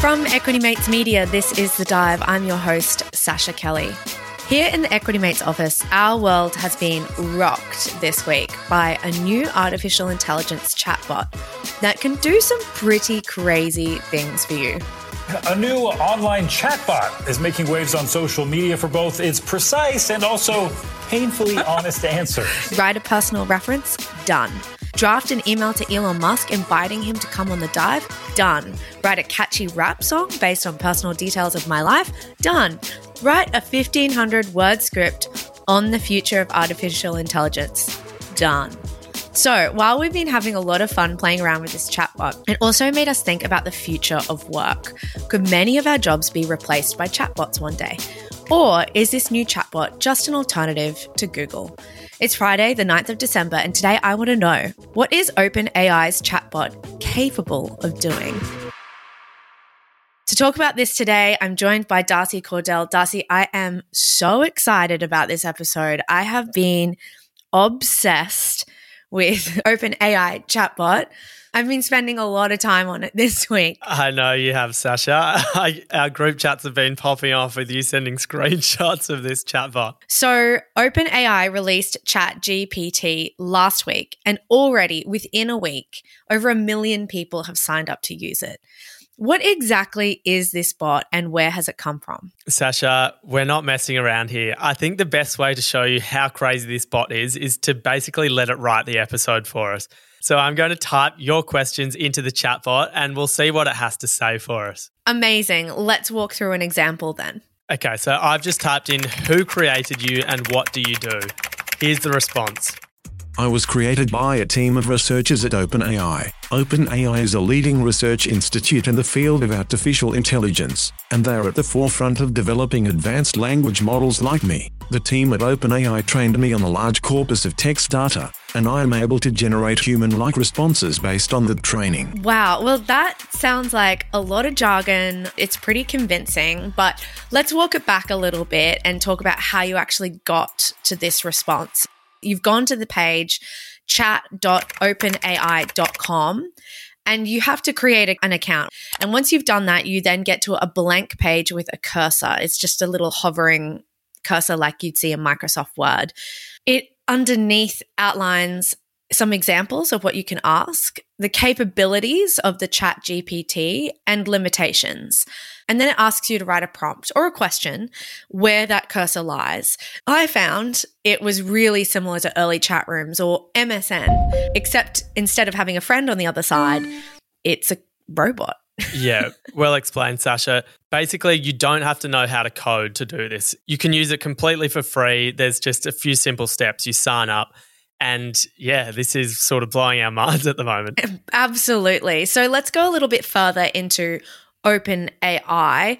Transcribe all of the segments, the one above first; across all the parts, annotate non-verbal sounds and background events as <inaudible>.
From Equity Mates Media, this is The Dive. I'm your host, Sascha Kelly. Here in the Equity Mates office, our world has been rocked this week by a new artificial intelligence chatbot that can do some pretty crazy things for you. A new online chatbot is making waves on social media for both its precise and also painfully <laughs> honest answers. Write a personal reference? Done. Draft an email to Elon Musk inviting him to come on the dive? Done. Write a catchy rap song based on personal details of my life? Done. Write a 1500 word script on the future of artificial intelligence? Done. So, while we've been having a lot of fun playing around with this chatbot, it also made us think about the future of work. Could many of our jobs be replaced by chatbots one day? Or is this new chatbot just an alternative to Google? It's Friday, the 9th of December, and today I want to know what is OpenAI's chatbot capable of doing? To talk about this today, I'm joined by Darcy Cordell. Darcy, I am so excited about this episode. I have been obsessed with <laughs> OpenAI chatbot. I've been spending a lot of time on it this week. I know you have, Sascha. <laughs> I, our group chats have been popping off with you sending <laughs> screenshots of this chatbot. So, OpenAI released ChatGPT last week, and already within a week, over a million people have signed up to use it. What exactly is this bot and where has it come from? Sascha, we're not messing around here. I think the best way to show you how crazy this bot is is to basically let it write the episode for us. So I'm going to type your questions into the chatbot and we'll see what it has to say for us. Amazing. Let's walk through an example then. Okay, so I've just typed in who created you and what do you do? Here's the response. I was created by a team of researchers at OpenAI. OpenAI is a leading research institute in the field of artificial intelligence, and they are at the forefront of developing advanced language models like me. The team at OpenAI trained me on a large corpus of text data, and I am able to generate human like responses based on the training. Wow. Well, that sounds like a lot of jargon. It's pretty convincing, but let's walk it back a little bit and talk about how you actually got to this response. You've gone to the page chat.openai.com and you have to create an account. And once you've done that, you then get to a blank page with a cursor. It's just a little hovering cursor like you'd see in Microsoft Word. It underneath outlines some examples of what you can ask, the capabilities of the chat GPT and limitations. And then it asks you to write a prompt or a question where that cursor lies. I found it was really similar to early chat rooms or MSN, except instead of having a friend on the other side, it's a robot. <laughs> yeah, well explained, Sascha. Basically, you don't have to know how to code to do this. You can use it completely for free. There's just a few simple steps. You sign up. And yeah, this is sort of blowing our <laughs> minds at the moment. Absolutely. So let's go a little bit further into OpenAI.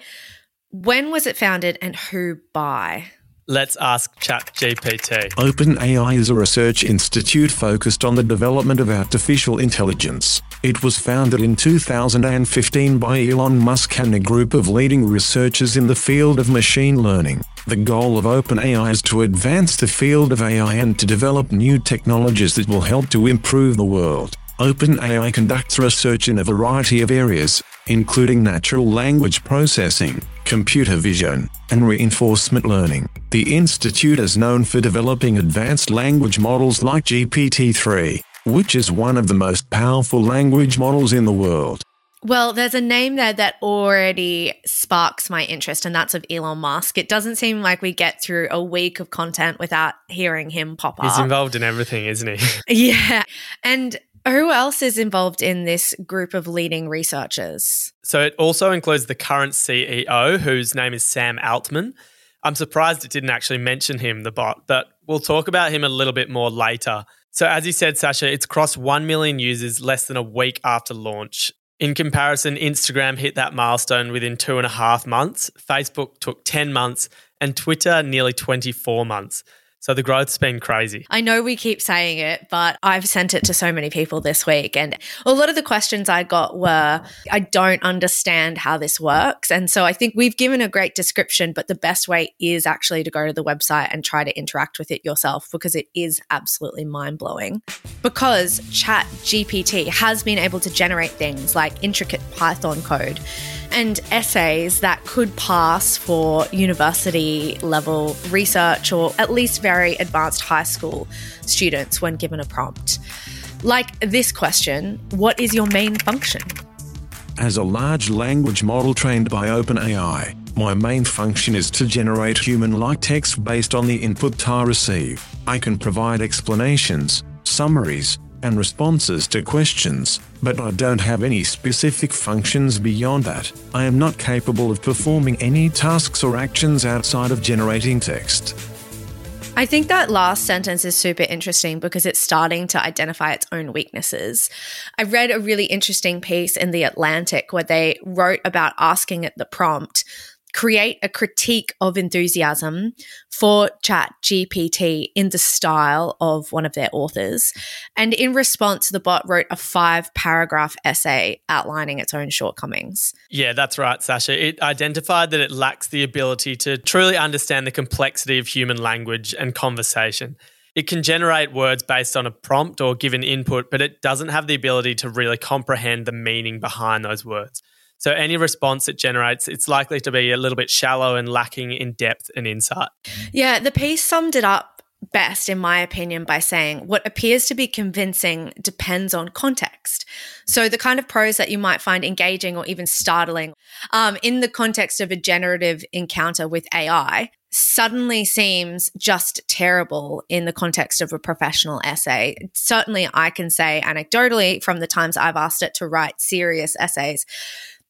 When was it founded and who by? Let's ask ChatGPT. OpenAI is a research institute focused on the development of artificial intelligence. It was founded in 2015 by Elon Musk and a group of leading researchers in the field of machine learning. The goal of OpenAI is to advance the field of AI and to develop new technologies that will help to improve the world. OpenAI conducts research in a variety of areas, including natural language processing, computer vision, and reinforcement learning. The institute is known for developing advanced language models like GPT-3, which is one of the most powerful language models in the world. Well, there's a name there that already sparks my interest, and that's of Elon Musk. It doesn't seem like we get through a week of content without hearing him pop up. He's involved in everything, isn't he? <laughs> yeah. And who else is involved in this group of leading researchers? So it also includes the current CEO, whose name is Sam Altman. I'm surprised it didn't actually mention him, the bot, but we'll talk about him a little bit more later. So, as you said, Sascha, it's crossed 1 million users less than a week after launch. In comparison, Instagram hit that milestone within two and a half months, Facebook took 10 months, and Twitter nearly 24 months. So the growth's been crazy. I know we keep saying it, but I've sent it to so many people this week. And a lot of the questions I got were I don't understand how this works. And so I think we've given a great description, but the best way is actually to go to the website and try to interact with it yourself because it is absolutely mind blowing. Because Chat GPT has been able to generate things like intricate Python code and essays that could pass for university level research or at least very advanced high school students when given a prompt. Like this question What is your main function? As a large language model trained by OpenAI, my main function is to generate human like text based on the input I receive. I can provide explanations, summaries, and responses to questions, but I don't have any specific functions beyond that. I am not capable of performing any tasks or actions outside of generating text. I think that last sentence is super interesting because it's starting to identify its own weaknesses. I read a really interesting piece in The Atlantic where they wrote about asking it the prompt create a critique of enthusiasm for chat gpt in the style of one of their authors. And in response the bot wrote a five paragraph essay outlining its own shortcomings. Yeah that's right sascha. It identified that it lacks the ability to truly understand the complexity of human language and conversation. It can generate words based on a prompt or given input, but it doesn't have the ability to really comprehend the meaning behind those words. So any response it generates, it's likely to be a little bit shallow and lacking in depth and insight. Yeah, the piece summed it up best, in my opinion, by saying what appears to be convincing depends on context. So, the kind of prose that you might find engaging or even startling um, in the context of a generative encounter with AI suddenly seems just terrible in the context of a professional essay. Certainly, I can say anecdotally from the times I've asked it to write serious essays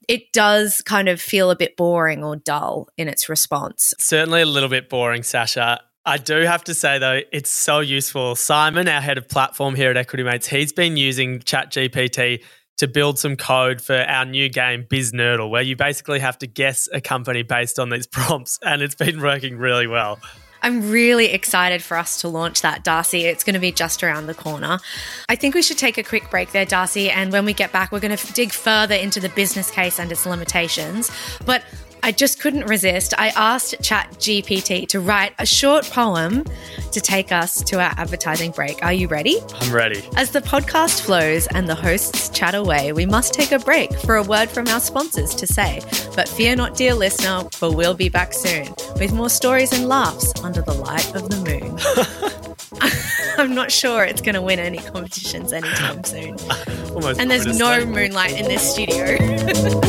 it does kind of feel a bit boring or dull in its response. Certainly a little bit boring, Sascha. I do have to say though, it's so useful. Simon, our head of platform here at Equity Mates, he's been using ChatGPT to build some code for our new game, Biz Nerdle, where you basically have to guess a company based on these <laughs> prompts, and it's been working really well. I'm really excited for us to launch that, Darcy. It's going to be just around the corner. I think we should take a quick break there, Darcy. And when we get back, we're going to dig further into the business case and its limitations. But I just couldn't resist. I asked ChatGPT to write a short poem to take us to our advertising break. Are you ready? I'm ready. As the podcast flows and the hosts chat away, we must take a break for a word from our sponsors to say. But fear not, dear listener, for we'll be back soon with more stories and laughs under the light of the moon. <laughs> I'm not sure it's going to win any competitions anytime soon. <laughs> Almost and there's no moonlight in this studio. <laughs>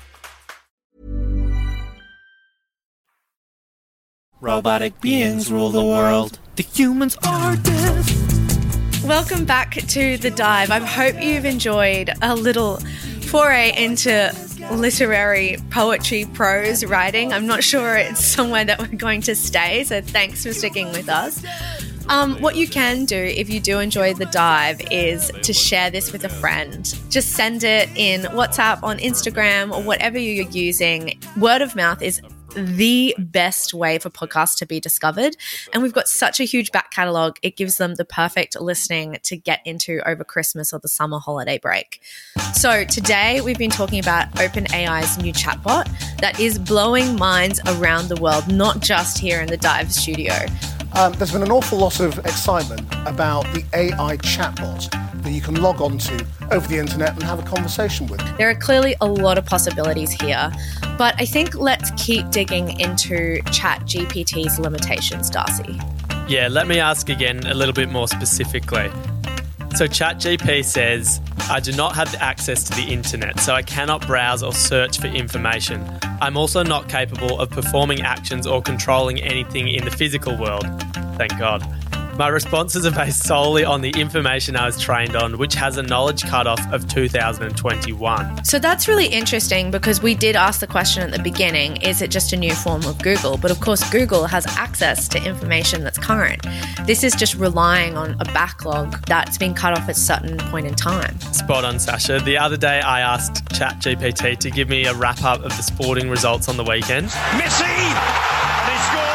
Robotic beings rule the world. The humans are dead. Welcome back to The Dive. I hope you've enjoyed a little foray into literary poetry prose writing. I'm not sure it's somewhere that we're going to stay, so thanks for sticking with us. Um, what you can do if you do enjoy the dive is to share this with a friend. Just send it in WhatsApp, on Instagram, or whatever you're using. Word of mouth is the best way for podcasts to be discovered. And we've got such a huge back catalogue, it gives them the perfect listening to get into over Christmas or the summer holiday break. So today we've been talking about OpenAI's new chatbot that is blowing minds around the world, not just here in the Dive studio. Um, there's been an awful lot of excitement about the AI chatbot that you can log on to over the internet and have a conversation with. There are clearly a lot of possibilities here, but I think let's keep digging into ChatGPT's limitations, Darcy. Yeah, let me ask again a little bit more specifically. So ChatGPT says, I do not have access to the internet, so I cannot browse or search for information. I'm also not capable of performing actions or controlling anything in the physical world. Thank God. My responses are based solely on the information I was trained on, which has a knowledge cutoff of 2021. So that's really interesting because we did ask the question at the beginning is it just a new form of Google? But of course, Google has access to information that's current. This is just relying on a backlog that's been cut off at a certain point in time. Spot on, Sascha. The other day I asked ChatGPT to give me a wrap up of the sporting results on the weekend. Messi!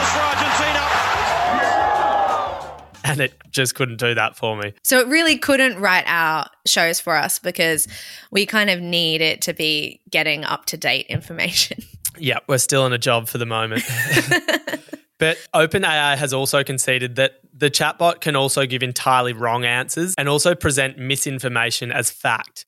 <laughs> and it just couldn't do that for me. So it really couldn't write our shows for us because we kind of need it to be getting up to date information. <laughs> Yeah, we're still in a job for the moment. <laughs> but OpenAI has also conceded that the chatbot can also give entirely wrong answers and also present misinformation as fact.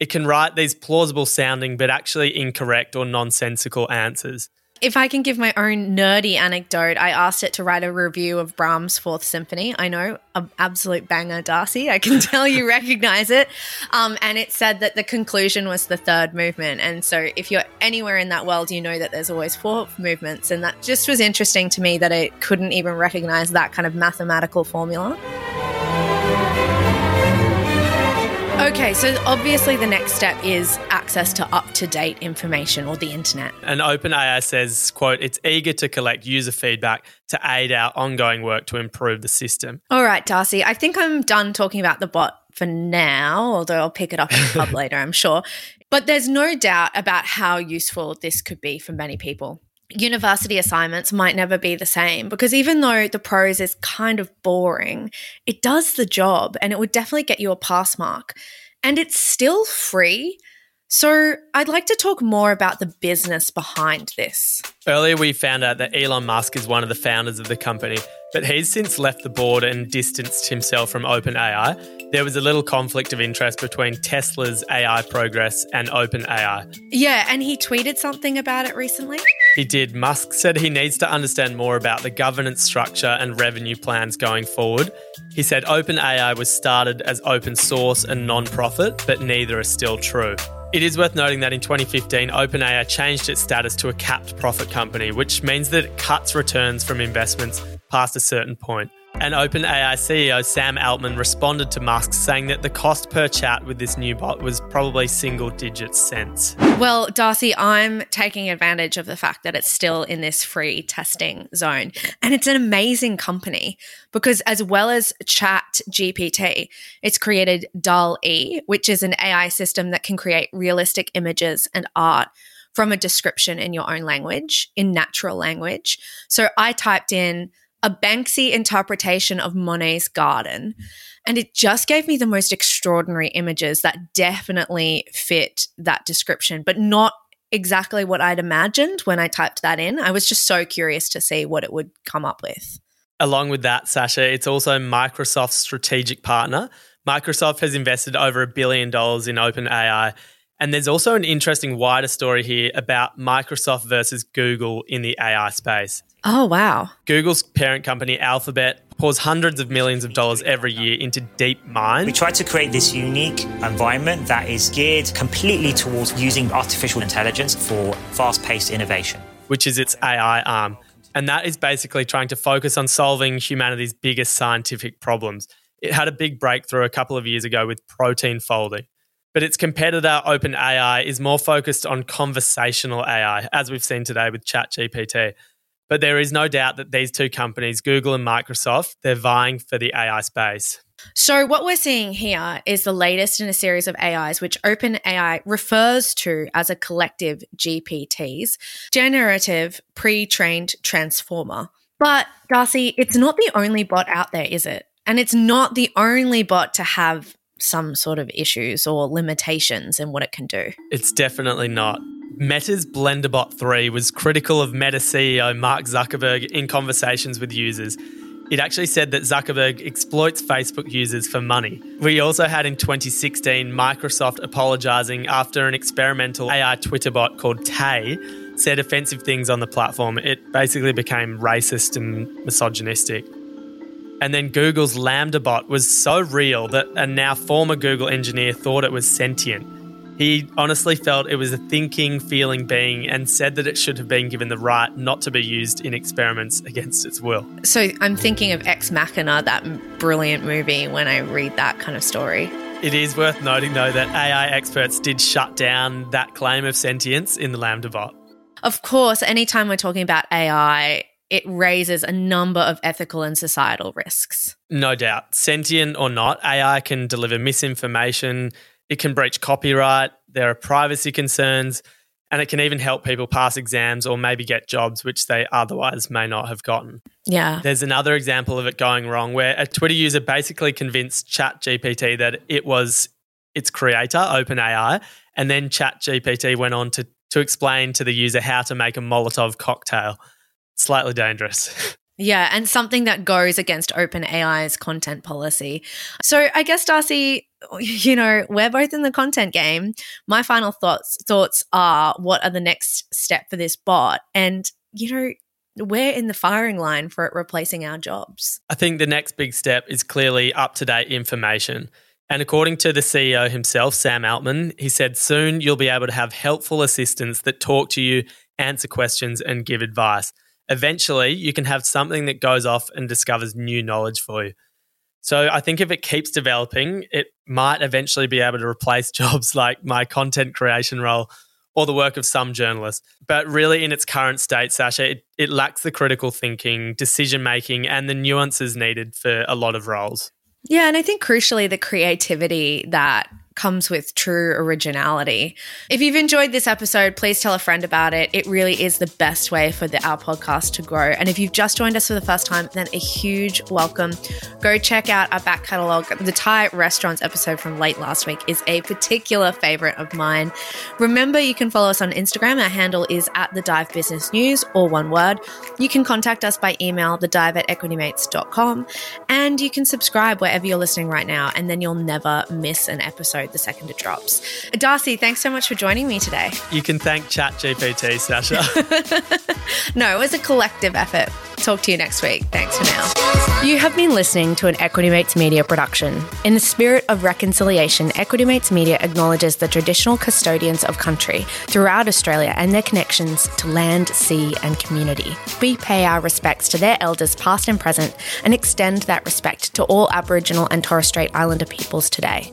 It can write these plausible sounding but actually incorrect or nonsensical answers. If I can give my own nerdy anecdote, I asked it to write a review of Brahms' Fourth Symphony. I know, an absolute banger, Darcy. I can <laughs> tell you recognize it. Um, and it said that the conclusion was the third movement. And so, if you're anywhere in that world, you know that there's always four movements. And that just was interesting to me that it couldn't even recognize that kind of mathematical formula. Okay, so obviously the next step is access to up-to-date information or the internet. And OpenAI says, quote, it's eager to collect user feedback to aid our ongoing work to improve the system. All right, Darcy, I think I'm done talking about the bot for now, although I'll pick it up in the pub <laughs> later, I'm sure. But there's no doubt about how useful this could be for many people university assignments might never be the same because even though the prose is kind of boring, it does the job and it would definitely get you a pass mark. And it's still free. So I'd like to talk more about the business behind this. Earlier, we found out that Elon Musk is one of the founders of the company, but he's since left the board and distanced himself from OpenAI. There was a little conflict of interest between Tesla's AI progress and OpenAI. Yeah, and he tweeted something about it recently. He did. Musk said he needs to understand more about the governance structure and revenue plans going forward. He said OpenAI was started as open source and non profit, but neither are still true. It is worth noting that in 2015, OpenAI changed its status to a capped profit company, which means that it cuts returns from investments past a certain point. And OpenAI CEO Sam Altman responded to Musk saying that the cost per chat with this new bot was probably single digit cents. Well, Darcy, I'm taking advantage of the fact that it's still in this free testing zone. And it's an amazing company because, as well as Chat GPT, it's created DAL E, which is an AI system that can create realistic images and art from a description in your own language, in natural language. So I typed in, a Banksy interpretation of Monet's garden. And it just gave me the most extraordinary images that definitely fit that description, but not exactly what I'd imagined when I typed that in. I was just so curious to see what it would come up with. Along with that, Sascha, it's also Microsoft's strategic partner. Microsoft has invested over a billion dollars in OpenAI. And there's also an interesting wider story here about Microsoft versus Google in the AI space. Oh, wow. Google's parent company, Alphabet, pours hundreds of millions of dollars every year into DeepMind. We try to create this unique environment that is geared completely towards using artificial intelligence for fast paced innovation, which is its AI arm. And that is basically trying to focus on solving humanity's biggest scientific problems. It had a big breakthrough a couple of years ago with protein folding. But its competitor, OpenAI, is more focused on conversational AI, as we've seen today with ChatGPT. But there is no doubt that these two companies, Google and Microsoft, they're vying for the AI space. So, what we're seeing here is the latest in a series of AIs, which OpenAI refers to as a collective GPTs, generative pre trained transformer. But, Darcy, it's not the only bot out there, is it? And it's not the only bot to have some sort of issues or limitations in what it can do. It's definitely not. Meta's Blenderbot 3 was critical of Meta CEO Mark Zuckerberg in conversations with users. It actually said that Zuckerberg exploits Facebook users for money. We also had in 2016 Microsoft apologizing after an experimental AI Twitter bot called Tay said offensive things on the platform. It basically became racist and misogynistic. And then Google's LaMDA bot was so real that a now former Google engineer thought it was sentient. He honestly felt it was a thinking, feeling being and said that it should have been given the right not to be used in experiments against its will. So I'm thinking of Ex Machina, that brilliant movie, when I read that kind of story. It is worth noting, though, that AI experts did shut down that claim of sentience in the LaMDA bot. Of course, anytime we're talking about AI, it raises a number of ethical and societal risks. No doubt. Sentient or not, AI can deliver misinformation, it can breach copyright, there are privacy concerns, and it can even help people pass exams or maybe get jobs which they otherwise may not have gotten. Yeah. There's another example of it going wrong where a Twitter user basically convinced ChatGPT that it was its creator, OpenAI, and then ChatGPT went on to, to explain to the user how to make a Molotov cocktail. Slightly dangerous. <laughs> Yeah, and something that goes against OpenAI's content policy. So I guess Darcy, you know, we're both in the content game. My final thoughts thoughts are what are the next step for this bot? And you know, we're in the firing line for it replacing our jobs. I think the next big step is clearly up to date information. And according to the CEO himself, Sam Altman, he said soon you'll be able to have helpful assistants that talk to you, answer questions, and give advice eventually you can have something that goes off and discovers new knowledge for you. So I think if it keeps developing, it might eventually be able to replace <laughs> jobs like my content creation role or the work of some journalists. But really, in its current state, Sascha, it, it lacks the critical thinking, decision making, and the nuances needed for a lot of roles. Yeah, and I think crucially, the creativity that comes with true originality. If you've enjoyed this episode, please tell a friend about it. It really is the best way for the, our podcast to grow. And if you've just joined us for the first time, then a huge welcome. Go check out our back catalogue. The Thai restaurants episode from late last week is a particular favorite of mine. Remember, you can follow us on Instagram. Our handle is at the Dive Business News, or one word. You can contact us by email, thedive at equitymates.com, and you can subscribe wherever you're listening right now, and then you'll never miss an episode the second it drops. Darcy, thanks so much for joining me today. You can thank ChatGPT, Sascha. <laughs> <laughs> no, it was a collective effort. Talk to you next week. Thanks for now. You have been listening to an Equity Mates Media production. In the spirit of reconciliation, Equity Mates Media acknowledges the traditional custodians of country throughout Australia and their connections to land, sea, and community. We pay our respects to their elders, past and present, and extend that respect to all Aboriginal and Torres Strait Islander peoples today.